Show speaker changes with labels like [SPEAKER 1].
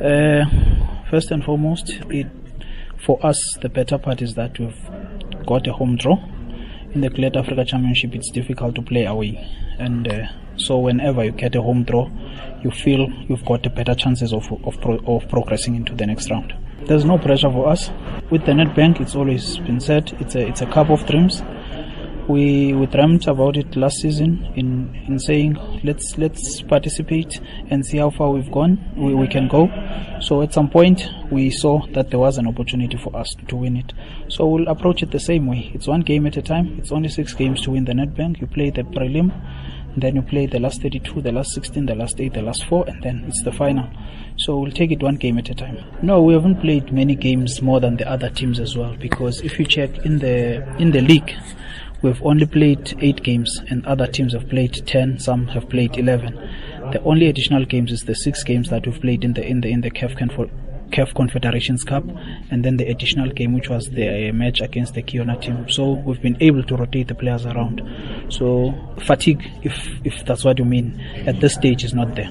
[SPEAKER 1] Uh, first and foremost, it, for us, the better part is that we've got a home draw. In the GladAfrica Championship, it's difficult to play away, and uh, so whenever you get a home draw, you feel you've got better chances of of, pro- of progressing into the next round. There's no pressure for us. With the Nedbank, it's always been said it's a it's a cup of dreams. We we dreamt about it last season in in saying let's let's participate and see how far we've gone. We, we can go. So at some point we saw that there was an opportunity for us to win it. So we'll approach it the same way. It's one game at a time. It's only six games to win the Nedbank. You play the prelim, then you play the last 32, the last 16, the last 8, the last 4, and then it's the final. So we'll take it one game at a time. No, we haven't played many games more than the other teams as well because if you check in the in the league, we've only played 8 games and other teams have played 10, some have played 11. The only additional games is the 6 games that we've played in the in the in the CAF Conf- CAF Confederations Cup, and then the additional game, which was the uh, match against the Kenyan team. So we've been able to rotate the players around. So fatigue, if if that's what you mean, at this stage is not there.